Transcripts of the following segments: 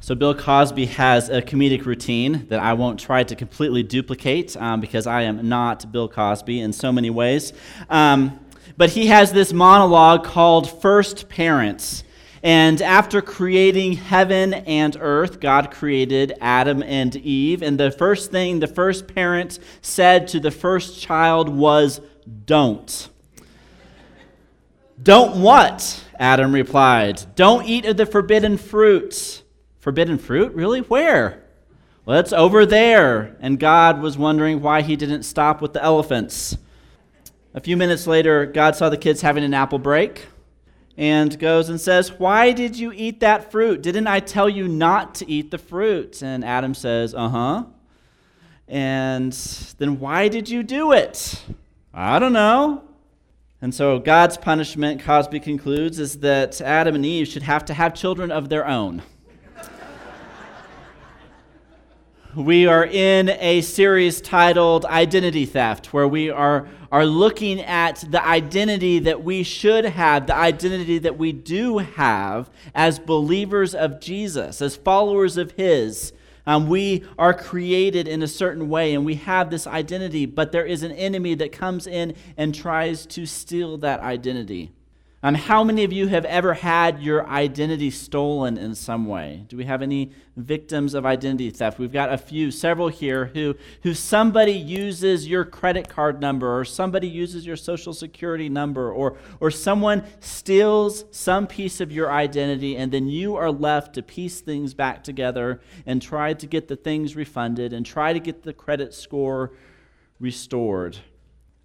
So, Bill Cosby has a comedic routine that I won't try to completely duplicate um, because I am not Bill Cosby in so many ways. Um, but he has this monologue called First Parents. And after creating heaven and earth, God created Adam and Eve. And the first thing the first parent said to the first child was, Don't. Don't what? Adam replied. Don't eat of the forbidden fruit. Forbidden fruit? Really? Where? Well, it's over there. And God was wondering why he didn't stop with the elephants. A few minutes later, God saw the kids having an apple break and goes and says, Why did you eat that fruit? Didn't I tell you not to eat the fruit? And Adam says, Uh huh. And then why did you do it? I don't know. And so God's punishment, Cosby concludes, is that Adam and Eve should have to have children of their own. We are in a series titled Identity Theft, where we are, are looking at the identity that we should have, the identity that we do have as believers of Jesus, as followers of His. Um, we are created in a certain way and we have this identity, but there is an enemy that comes in and tries to steal that identity. Um, how many of you have ever had your identity stolen in some way? Do we have any victims of identity theft? We've got a few, several here, who, who somebody uses your credit card number or somebody uses your social security number or, or someone steals some piece of your identity and then you are left to piece things back together and try to get the things refunded and try to get the credit score restored.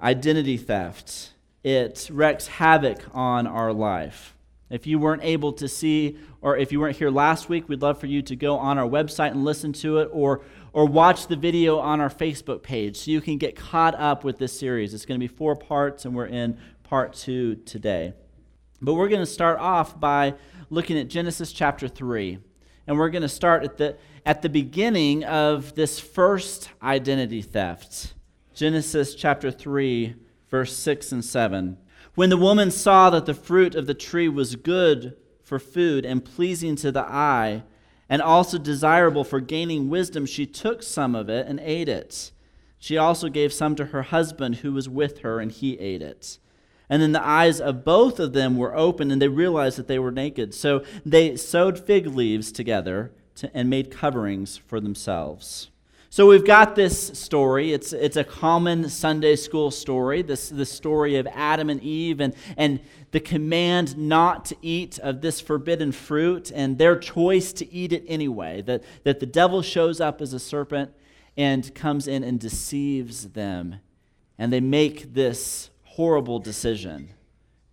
Identity theft it wreaks havoc on our life. If you weren't able to see, or if you weren't here last week, we'd love for you to go on our website and listen to it, or, or watch the video on our Facebook page so you can get caught up with this series. It's going to be four parts, and we're in part two today. But we're going to start off by looking at Genesis chapter 3. And we're going to start at the, at the beginning of this first identity theft. Genesis chapter 3, verse 6 and 7. When the woman saw that the fruit of the tree was good for food and pleasing to the eye, and also desirable for gaining wisdom, she took some of it and ate it. She also gave some to her husband who was with her, and he ate it. And then the eyes of both of them were opened, and they realized that they were naked. So they sewed fig leaves together to, and made coverings for themselves. So we've got this story. It's, it's a common Sunday school story, this, the story of Adam and Eve and, and the command not to eat of this forbidden fruit and their choice to eat it anyway. That, that the devil shows up as a serpent and comes in and deceives them. And they make this horrible decision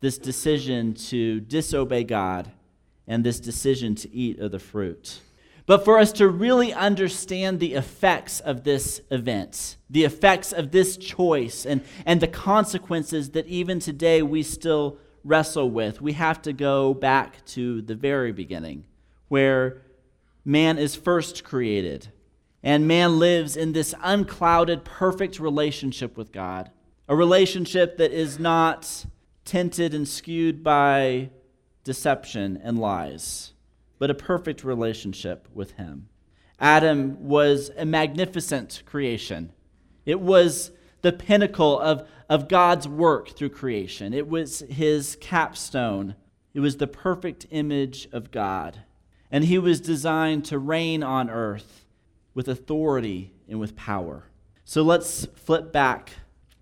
this decision to disobey God and this decision to eat of the fruit but for us to really understand the effects of this event, the effects of this choice, and, and the consequences that even today we still wrestle with, we have to go back to the very beginning, where man is first created. And man lives in this unclouded, perfect relationship with God. A relationship that is not tinted and skewed by deception and lies but a perfect relationship with Him. Adam was a magnificent creation. It was the pinnacle of, of God's work through creation, it was His capstone. It was the perfect image of God. And He was designed to reign on earth with authority and with power. So let's flip back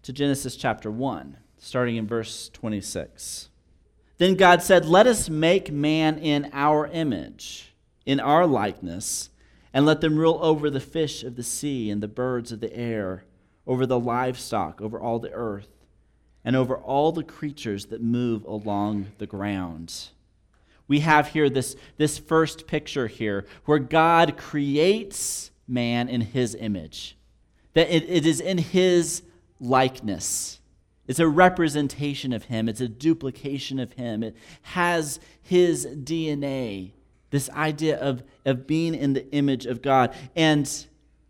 to Genesis chapter 1, starting in verse 26. Then God said, Let us make man in our image, in our likeness, and let them rule over the fish of the sea and the birds of the air, over the livestock, over all the earth, and over all the creatures that move along the ground. We have here this, this first picture here where God creates man in his image, that it, it is in his likeness. It's a representation of him, it's a duplication of him. It has his DNA, this idea of, of being in the image of God. And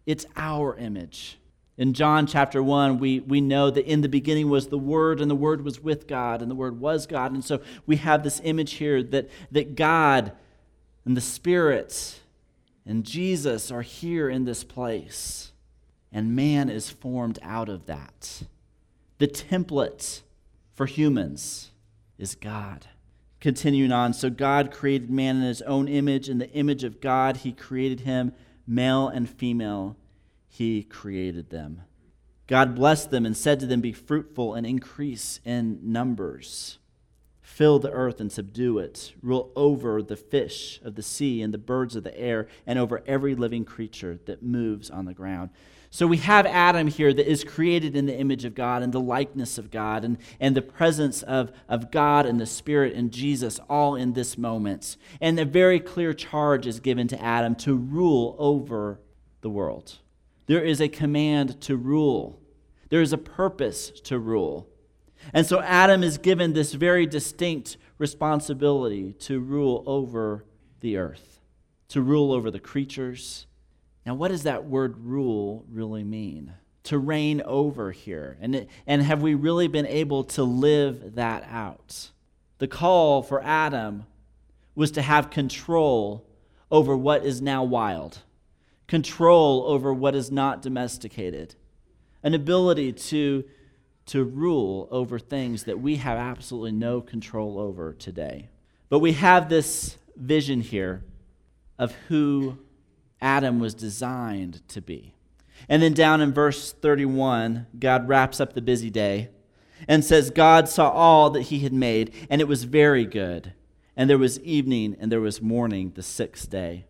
it's our image. In John chapter 1, we, we know that in the beginning was the Word, and the Word was with God, and the Word was God. And so we have this image here that, that God and the Spirit and Jesus are here in this place, and man is formed out of that. The template for humans is God. Continuing on, so God created man in his own image. In the image of God, he created him, male and female, he created them. God blessed them and said to them, Be fruitful and increase in numbers. Fill the earth and subdue it. Rule over the fish of the sea and the birds of the air, and over every living creature that moves on the ground. So we have Adam here that is created in the image of God and the likeness of God and, and the presence of, of God and the Spirit and Jesus all in this moment. And a very clear charge is given to Adam to rule over the world. There is a command to rule, there is a purpose to rule. And so Adam is given this very distinct responsibility to rule over the earth, to rule over the creatures now, what does that word rule really mean? To reign over here. And, and have we really been able to live that out? The call for Adam was to have control over what is now wild, control over what is not domesticated, an ability to, to rule over things that we have absolutely no control over today. But we have this vision here of who Adam was designed to be. And then down in verse 31, God wraps up the busy day and says, God saw all that he had made, and it was very good. And there was evening and there was morning the sixth day.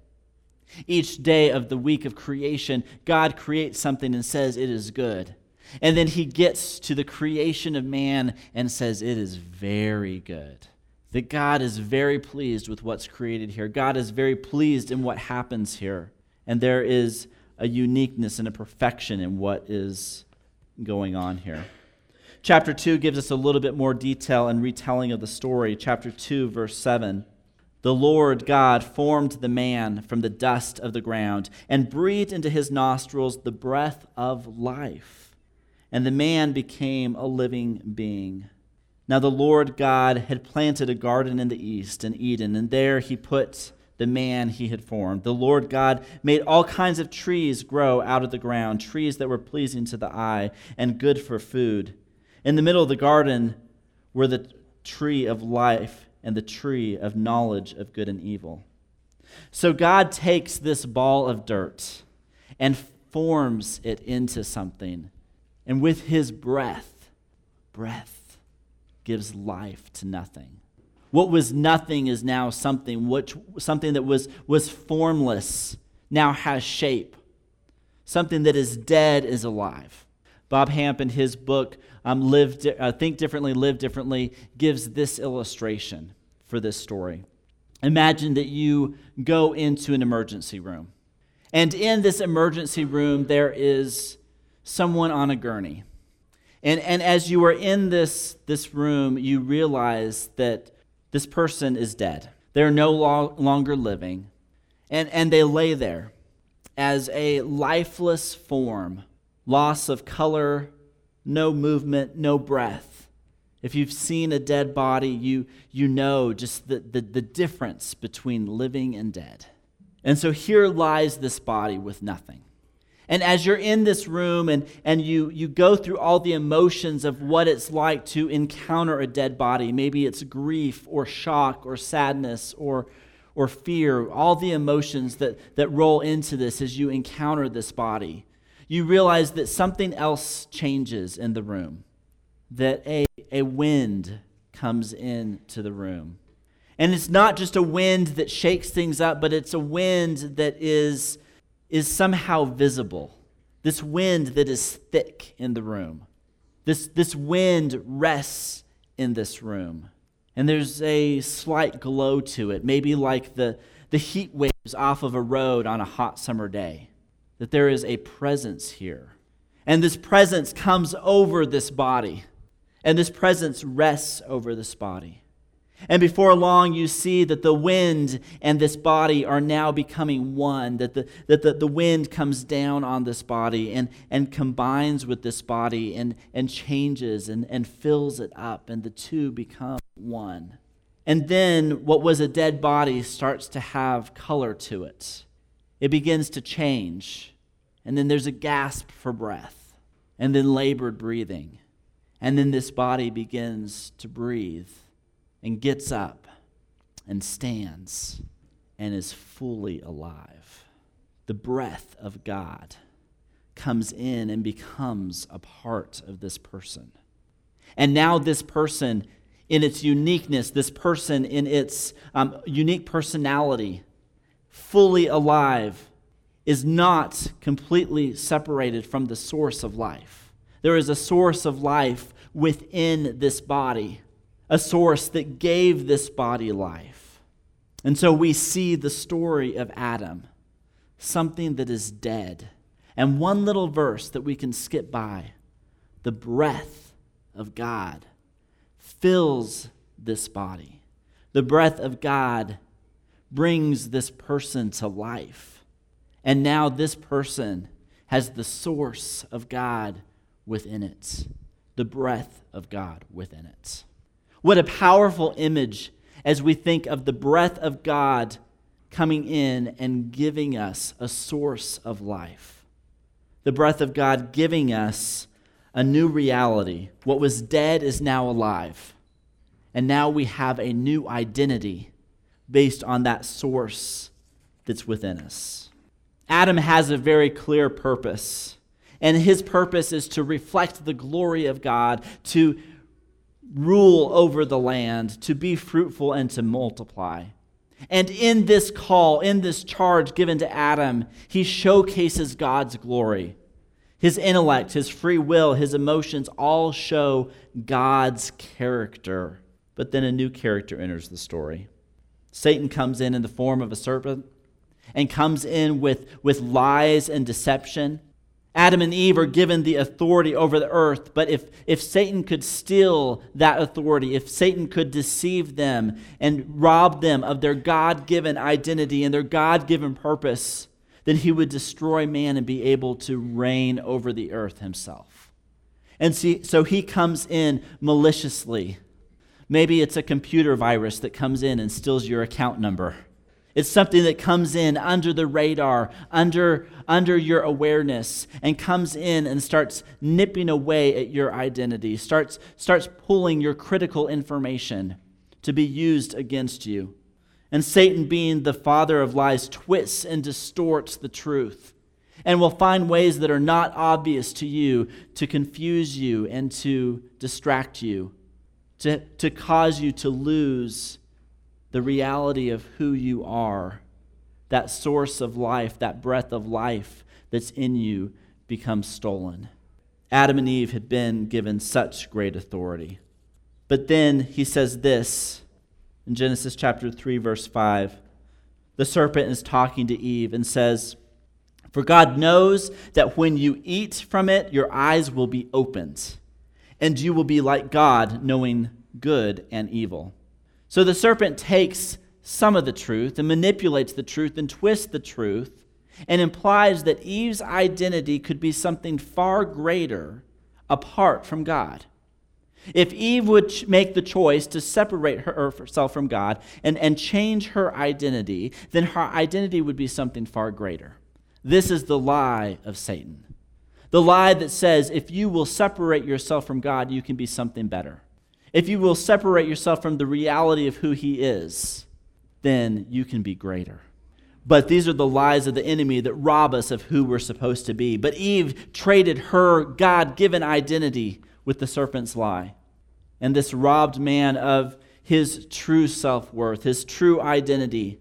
Each day of the week of creation, God creates something and says it is good. And then he gets to the creation of man and says it is very good. That God is very pleased with what's created here. God is very pleased in what happens here and there is a uniqueness and a perfection in what is going on here. Chapter 2 gives us a little bit more detail and retelling of the story. Chapter 2, verse 7. The Lord God formed the man from the dust of the ground and breathed into his nostrils the breath of life, and the man became a living being. Now the Lord God had planted a garden in the east, in Eden, and there he put the man he had formed. The Lord God made all kinds of trees grow out of the ground, trees that were pleasing to the eye and good for food. In the middle of the garden were the tree of life and the tree of knowledge of good and evil. So God takes this ball of dirt and forms it into something. And with his breath, breath gives life to nothing. What was nothing is now something. Which, something that was, was formless now has shape. Something that is dead is alive. Bob Hamp, in his book, um, Live, uh, Think Differently, Live Differently, gives this illustration for this story. Imagine that you go into an emergency room. And in this emergency room, there is someone on a gurney. And, and as you are in this, this room, you realize that this person is dead. They're no lo- longer living. And, and they lay there as a lifeless form, loss of color, no movement, no breath. If you've seen a dead body, you, you know just the, the, the difference between living and dead. And so here lies this body with nothing. And as you're in this room and, and you, you go through all the emotions of what it's like to encounter a dead body, maybe it's grief or shock or sadness or, or fear, all the emotions that, that roll into this as you encounter this body, you realize that something else changes in the room, that a, a wind comes into the room. And it's not just a wind that shakes things up, but it's a wind that is is somehow visible. This wind that is thick in the room. This, this wind rests in this room. And there's a slight glow to it, maybe like the, the heat waves off of a road on a hot summer day. That there is a presence here. And this presence comes over this body. And this presence rests over this body. And before long, you see that the wind and this body are now becoming one, that the, that the, the wind comes down on this body and, and combines with this body and, and changes and, and fills it up, and the two become one. And then what was a dead body starts to have color to it. it begins to change. And then there's a gasp for breath, and then labored breathing. And then this body begins to breathe and gets up and stands and is fully alive. The breath of God comes in and becomes a part of this person. And now, this person, in its uniqueness, this person in its um, unique personality, fully alive, is not completely separated from the source of life. There is a source of life within this body, a source that gave this body life. And so we see the story of Adam, something that is dead. And one little verse that we can skip by the breath of God fills this body. The breath of God brings this person to life. And now this person has the source of God within it, the breath of God within it. What a powerful image as we think of the breath of God coming in and giving us a source of life. The breath of God giving us a new reality. What was dead is now alive. And now we have a new identity based on that source that's within us. Adam has a very clear purpose, and his purpose is to reflect the glory of God, to rule over the land, to be fruitful, and to multiply. And in this call, in this charge given to Adam, he showcases God's glory. His intellect, his free will, his emotions all show God's character. But then a new character enters the story. Satan comes in in the form of a serpent and comes in with, with lies and deception. Adam and Eve are given the authority over the earth, but if, if Satan could steal that authority, if Satan could deceive them and rob them of their God given identity and their God given purpose, then he would destroy man and be able to reign over the earth himself. And see, so he comes in maliciously Maybe it's a computer virus that comes in and steals your account number. It's something that comes in under the radar, under, under your awareness, and comes in and starts nipping away at your identity, starts, starts pulling your critical information to be used against you. And Satan, being the father of lies, twists and distorts the truth and will find ways that are not obvious to you to confuse you and to distract you to, to cause you to lose the reality of who you are. That source of life, that breath of life that's in you becomes stolen. Adam and Eve had been given such great authority. But then he says this in Genesis chapter 3, verse 5. The serpent is talking to Eve and says, For God knows that when you eat from it, your eyes will be opened and you will be like God, knowing good and evil. So the serpent takes some of the truth and manipulates the truth and twists the truth and implies that Eve's identity could be something far greater apart from God. If Eve would make the choice to separate herself from God and, and change her identity, then her identity would be something far greater. This is the lie of Satan. The lie that says if you will separate yourself from God, you can be something better. If you will separate yourself from the reality of who He is, then you can be greater. But these are the lies of the enemy that rob us of who we're supposed to be. But Eve traded her God given identity with the serpent's lie. And this robbed man of his true self worth, his true identity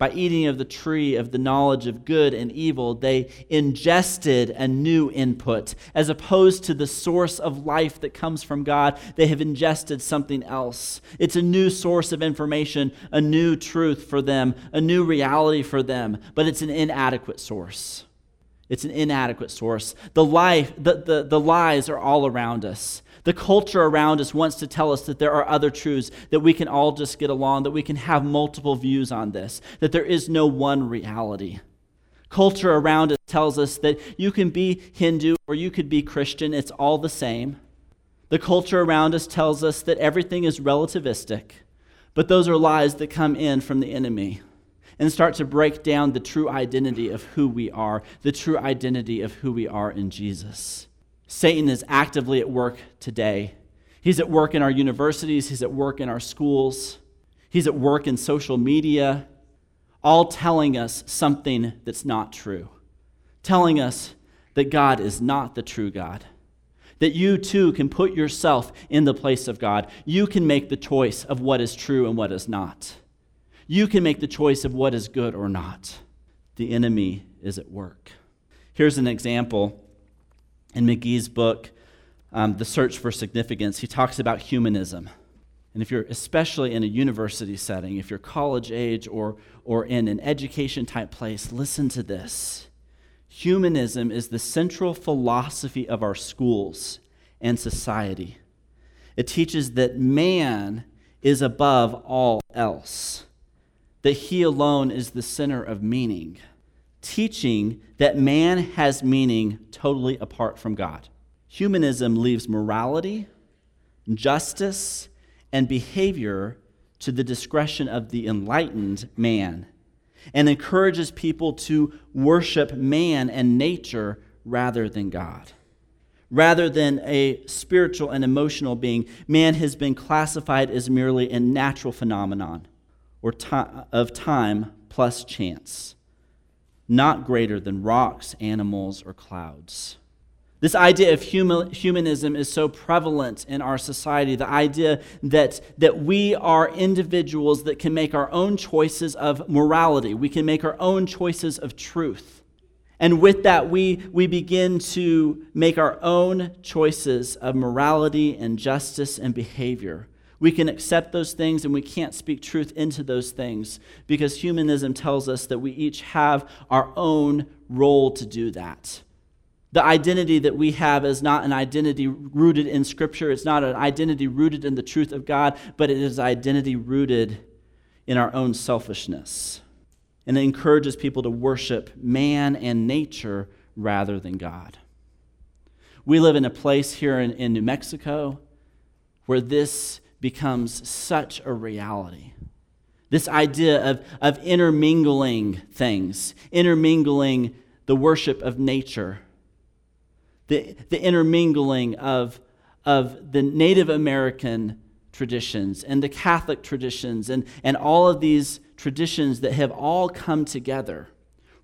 by eating of the tree of the knowledge of good and evil, they ingested a new input. As opposed to the source of life that comes from God, they have ingested something else. It's a new source of information, a new truth for them, a new reality for them, but it's an inadequate source. It's an inadequate source. The, life, the, the, the lies are all around us. The culture around us wants to tell us that there are other truths, that we can all just get along, that we can have multiple views on this, that there is no one reality. Culture around us tells us that you can be Hindu or you could be Christian, it's all the same. The culture around us tells us that everything is relativistic, but those are lies that come in from the enemy. And start to break down the true identity of who we are, the true identity of who we are in Jesus. Satan is actively at work today. He's at work in our universities, he's at work in our schools, he's at work in social media, all telling us something that's not true, telling us that God is not the true God. That you too can put yourself in the place of God. You can make the choice of what is true and what is not. You can make the choice of what is good or not. The enemy is at work. Here's an example in McGee's book, um, The Search for Significance. He talks about humanism. And if you're especially in a university setting, if you're college age or, or in an education type place, listen to this. Humanism is the central philosophy of our schools and society. It teaches that man is above all else that he alone is the center of meaning, teaching that man has meaning totally apart from God. Humanism leaves morality, justice, and behavior to the discretion of the enlightened man and encourages people to worship man and nature rather than God. Rather than a spiritual and emotional being, man has been classified as merely a natural phenomenon or of time plus chance, not greater than rocks, animals, or clouds. This idea of humanism is so prevalent in our society. The idea that, that we are individuals that can make our own choices of morality, we can make our own choices of truth. And with that, we, we begin to make our own choices of morality and justice and behavior. We can accept those things and we can't speak truth into those things because humanism tells us that we each have our own role to do that. The identity that we have is not an identity rooted in Scripture. It's not an identity rooted in the truth of God, but it is identity rooted in our own selfishness. And it encourages people to worship man and nature rather than God. We live in a place here in, in New Mexico where this becomes such a reality. This idea of, of intermingling things, intermingling the worship of nature, the, the intermingling of, of the Native American traditions and the Catholic traditions and, and all of these traditions that have all come together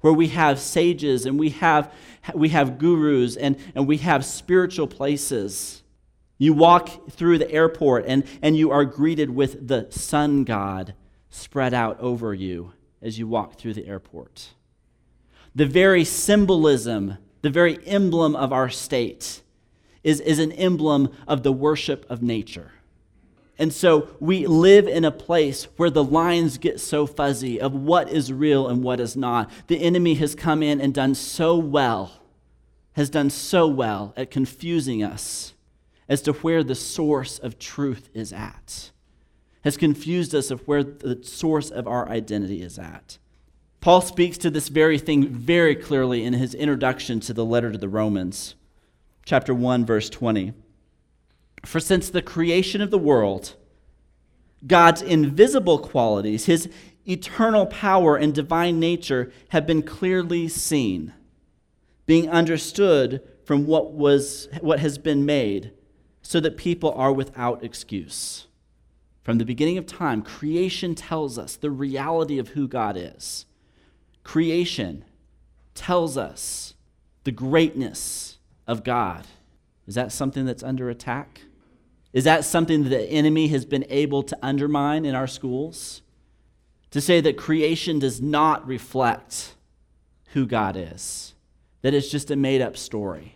where we have sages and we have, we have gurus and, and we have spiritual places you walk through the airport and, and you are greeted with the sun god spread out over you as you walk through the airport. The very symbolism, the very emblem of our state is, is an emblem of the worship of nature. And so we live in a place where the lines get so fuzzy of what is real and what is not. The enemy has come in and done so well, has done so well at confusing us as to where the source of truth is at, has confused us of where the source of our identity is at. Paul speaks to this very thing very clearly in his introduction to the letter to the Romans, chapter 1, verse 20. For since the creation of the world, God's invisible qualities, his eternal power and divine nature have been clearly seen, being understood from what was what has been made so that people are without excuse. From the beginning of time, creation tells us the reality of who God is. Creation tells us the greatness of God. Is that something that's under attack? Is that something that the enemy has been able to undermine in our schools? To say that creation does not reflect who God is, that it's just a made up story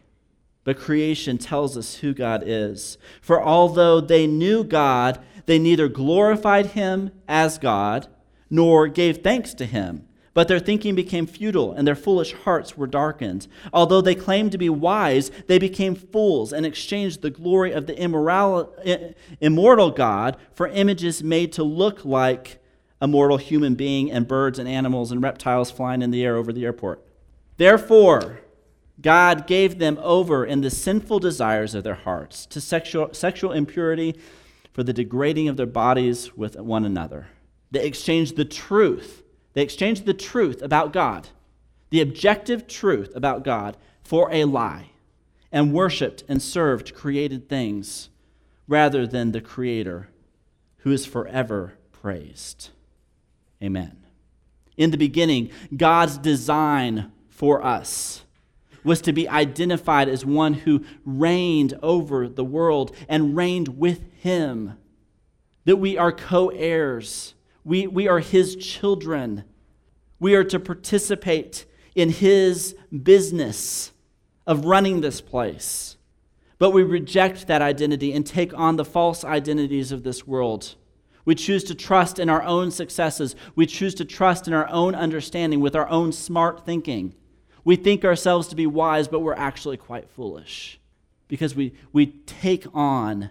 but creation tells us who God is. For although they knew God, they neither glorified him as God nor gave thanks to him. But their thinking became futile, and their foolish hearts were darkened. Although they claimed to be wise, they became fools and exchanged the glory of the immoral, immortal God for images made to look like a mortal human being and birds and animals and reptiles flying in the air over the airport. Therefore, God gave them over in the sinful desires of their hearts to sexual, sexual impurity for the degrading of their bodies with one another. They exchanged the truth They exchanged the truth about God, the objective truth about God, for a lie, and worshiped and served created things rather than the Creator, who is forever praised. Amen. In the beginning, God's design for us was to be identified as one who reigned over the world and reigned with Him. That we are co heirs, we, we are His children. We are to participate in His business of running this place. But we reject that identity and take on the false identities of this world. We choose to trust in our own successes. We choose to trust in our own understanding with our own smart thinking. We think ourselves to be wise, but we're actually quite foolish because we, we take on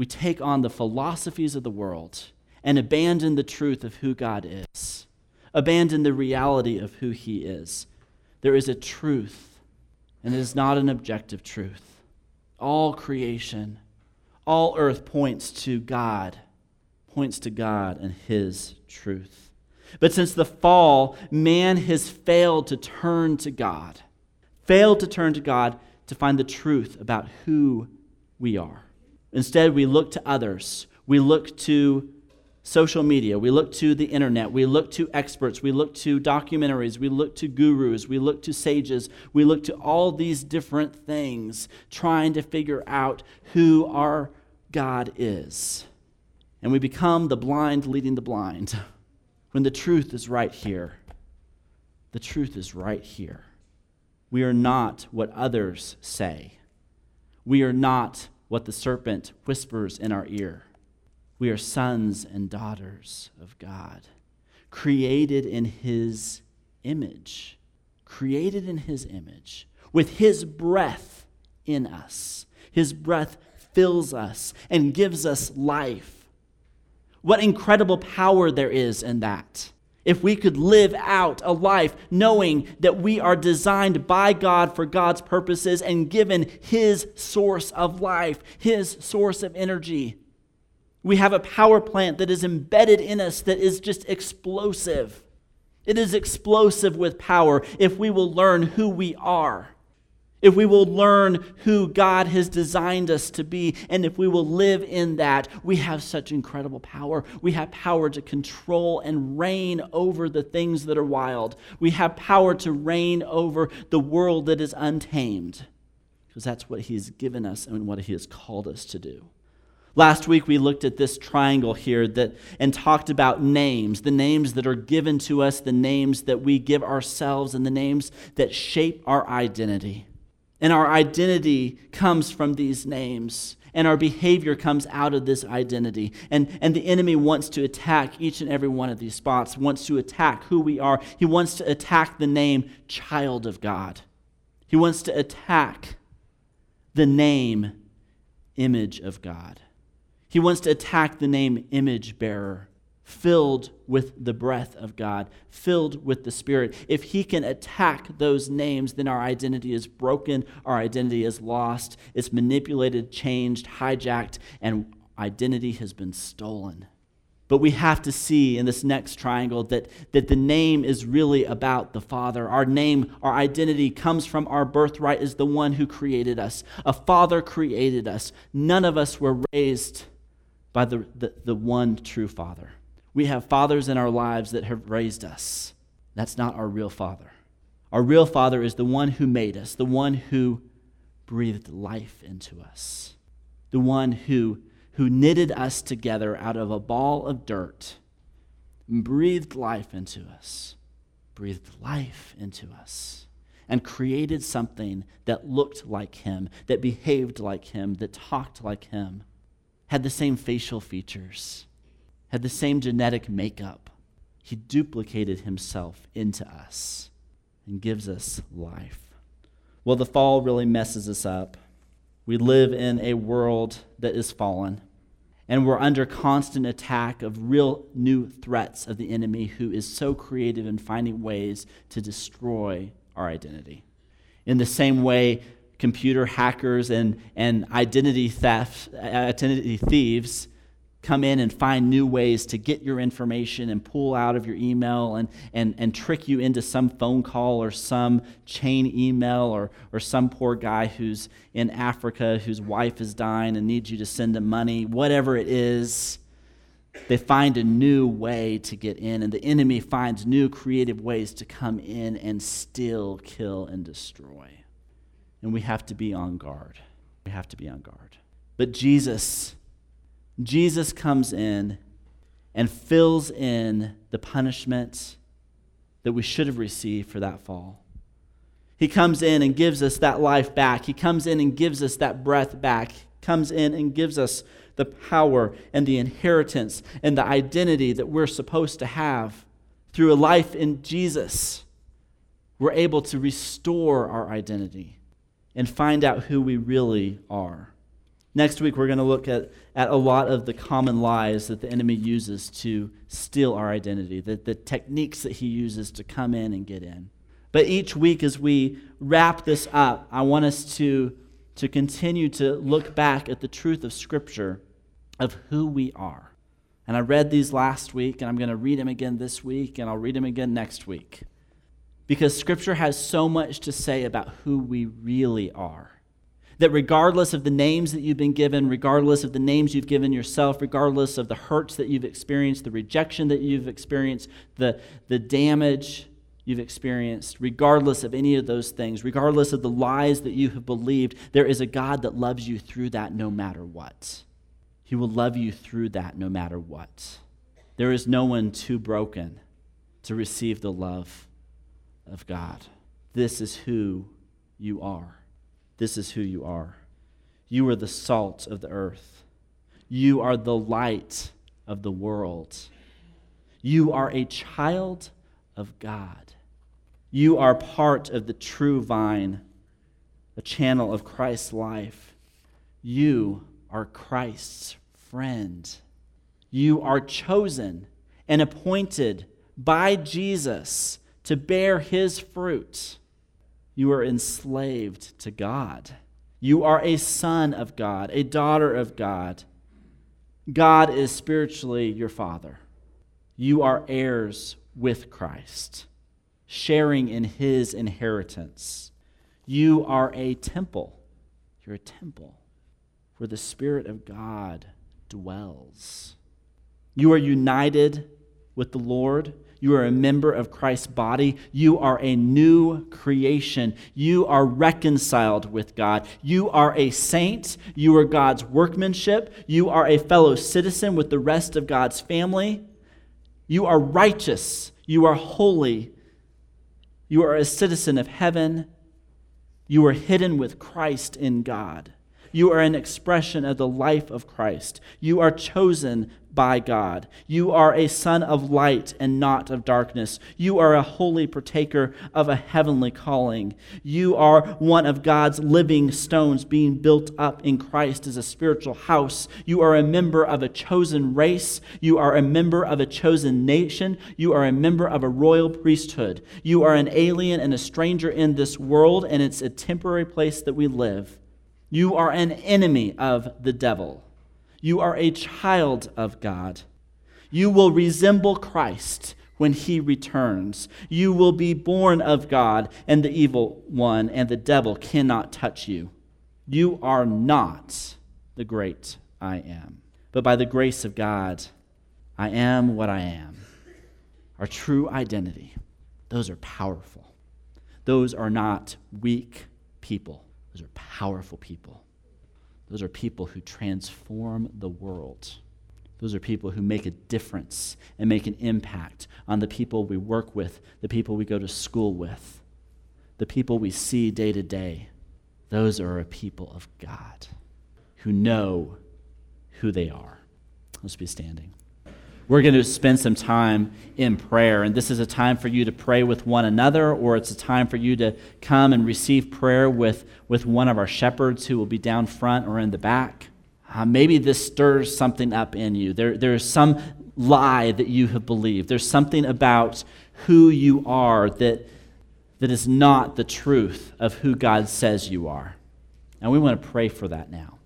we take on the philosophies of the world and abandon the truth of who God is, abandon the reality of who He is. There is a truth, and it is not an objective truth. All creation, all earth points to God, points to God and His truth. But since the fall, man has failed to turn to God, failed to turn to God to find the truth about who we are. Instead, we look to others. We look to social media. We look to the internet. We look to experts. We look to documentaries. We look to gurus. We look to sages. We look to all these different things trying to figure out who our God is. And we become the blind leading the blind. when the truth is right here. The truth is right here. We are not what others say. We are not what the serpent whispers in our ear. We are sons and daughters of God, created in His image, created in His image, with His breath in us. His breath fills us and gives us life. What incredible power there is in that. If we could live out a life knowing that we are designed by God for God's purposes and given His source of life, His source of energy. We have a power plant that is embedded in us that is just explosive. It is explosive with power if we will learn who we are if we will learn who God has designed us to be, and if we will live in that, we have such incredible power. We have power to control and reign over the things that are wild. We have power to reign over the world that is untamed, because that's what He has given us and what He has called us to do. Last week we looked at this triangle here that and talked about names, the names that are given to us, the names that we give ourselves and the names that shape our identity. And our identity comes from these names. And our behavior comes out of this identity. And, and the enemy wants to attack each and every one of these spots, wants to attack who we are. He wants to attack the name child of God. He wants to attack the name image of God. He wants to attack the name image bearer filled with the breath of God, filled with the Spirit. If He can attack those names, then our identity is broken, our identity is lost, it's manipulated, changed, hijacked, and identity has been stolen. But we have to see in this next triangle that, that the name is really about the Father. Our name, our identity comes from our birthright as the one who created us. A Father created us. None of us were raised by the, the, the one true Father. We have fathers in our lives that have raised us. That's not our real father. Our real father is the one who made us, the one who breathed life into us, the one who, who knitted us together out of a ball of dirt and breathed life into us, breathed life into us, and created something that looked like him, that behaved like him, that talked like him, had the same facial features had the same genetic makeup. He duplicated himself into us and gives us life. Well, the fall really messes us up. We live in a world that is fallen, and we're under constant attack of real new threats of the enemy who is so creative in finding ways to destroy our identity. In the same way, computer hackers and, and identity theft, identity thieves come in and find new ways to get your information and pull out of your email and, and, and trick you into some phone call or some chain email or, or some poor guy who's in Africa whose wife is dying and needs you to send him money, whatever it is. They find a new way to get in, and the enemy finds new creative ways to come in and still kill and destroy. And we have to be on guard. We have to be on guard. But Jesus Jesus comes in and fills in the punishment that we should have received for that fall. He comes in and gives us that life back. He comes in and gives us that breath back. Comes in and gives us the power and the inheritance and the identity that we're supposed to have through a life in Jesus. We're able to restore our identity and find out who we really are. Next week, we're going to look at, at a lot of the common lies that the enemy uses to steal our identity, the, the techniques that he uses to come in and get in. But each week, as we wrap this up, I want us to, to continue to look back at the truth of Scripture of who we are. And I read these last week, and I'm going to read them again this week, and I'll read them again next week. Because Scripture has so much to say about who we really are that regardless of the names that you've been given, regardless of the names you've given yourself, regardless of the hurts that you've experienced, the rejection that you've experienced, the, the damage you've experienced, regardless of any of those things, regardless of the lies that you have believed, there is a God that loves you through that no matter what. He will love you through that no matter what. There is no one too broken to receive the love of God. This is who you are. This is who you are. You are the salt of the earth. You are the light of the world. You are a child of God. You are part of the true vine, a channel of Christ's life. You are Christ's friend. You are chosen and appointed by Jesus to bear his fruit. You are enslaved to God. You are a son of God, a daughter of God. God is spiritually your father. You are heirs with Christ, sharing in his inheritance. You are a temple. You're a temple where the Spirit of God dwells. You are united with the Lord. You are a member of Christ's body. You are a new creation. You are reconciled with God. You are a saint. You are God's workmanship. You are a fellow citizen with the rest of God's family. You are righteous. You are holy. You are a citizen of heaven. You are hidden with Christ in God. You are an expression of the life of Christ. You are chosen by God. You are a son of light and not of darkness. You are a holy partaker of a heavenly calling. You are one of God's living stones being built up in Christ as a spiritual house. You are a member of a chosen race. You are a member of a chosen nation. You are a member of a royal priesthood. You are an alien and a stranger in this world, and it's a temporary place that we live. You are an enemy of the devil. You are a child of God. You will resemble Christ when he returns. You will be born of God, and the evil one and the devil cannot touch you. You are not the great I am. But by the grace of God, I am what I am. Our true identity, those are powerful. Those are not weak people. Those are powerful people. Those are people who transform the world. Those are people who make a difference and make an impact on the people we work with, the people we go to school with, the people we see day to day. Those are a people of God who know who they are. Let's be standing we're going to spend some time in prayer. And this is a time for you to pray with one another, or it's a time for you to come and receive prayer with, with one of our shepherds who will be down front or in the back. Uh, maybe this stirs something up in you. There, there's some lie that you have believed, there's something about who you are that, that is not the truth of who God says you are. And we want to pray for that now.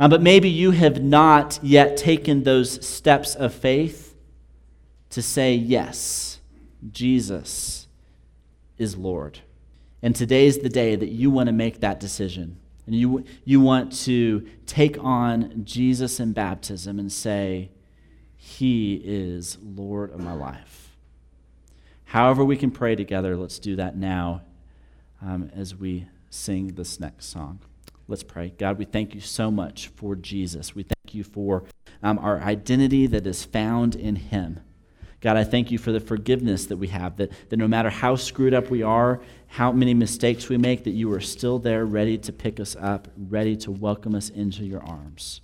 Uh, but maybe you have not yet taken those steps of faith to say, Yes, Jesus is Lord. And today's the day that you want to make that decision. And you, you want to take on Jesus in baptism and say, He is Lord of my life. However, we can pray together, let's do that now um, as we sing this next song. Let's pray. God, we thank you so much for Jesus. We thank you for um, our identity that is found in Him. God, I thank you for the forgiveness that we have, that, that no matter how screwed up we are, how many mistakes we make, that you are still there ready to pick us up, ready to welcome us into your arms.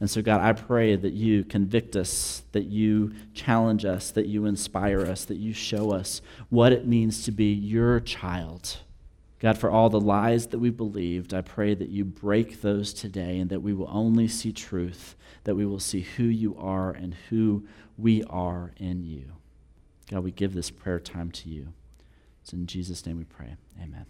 And so, God, I pray that you convict us, that you challenge us, that you inspire us, that you show us what it means to be your child. God, for all the lies that we believed, I pray that you break those today and that we will only see truth, that we will see who you are and who we are in you. God, we give this prayer time to you. It's in Jesus' name we pray. Amen.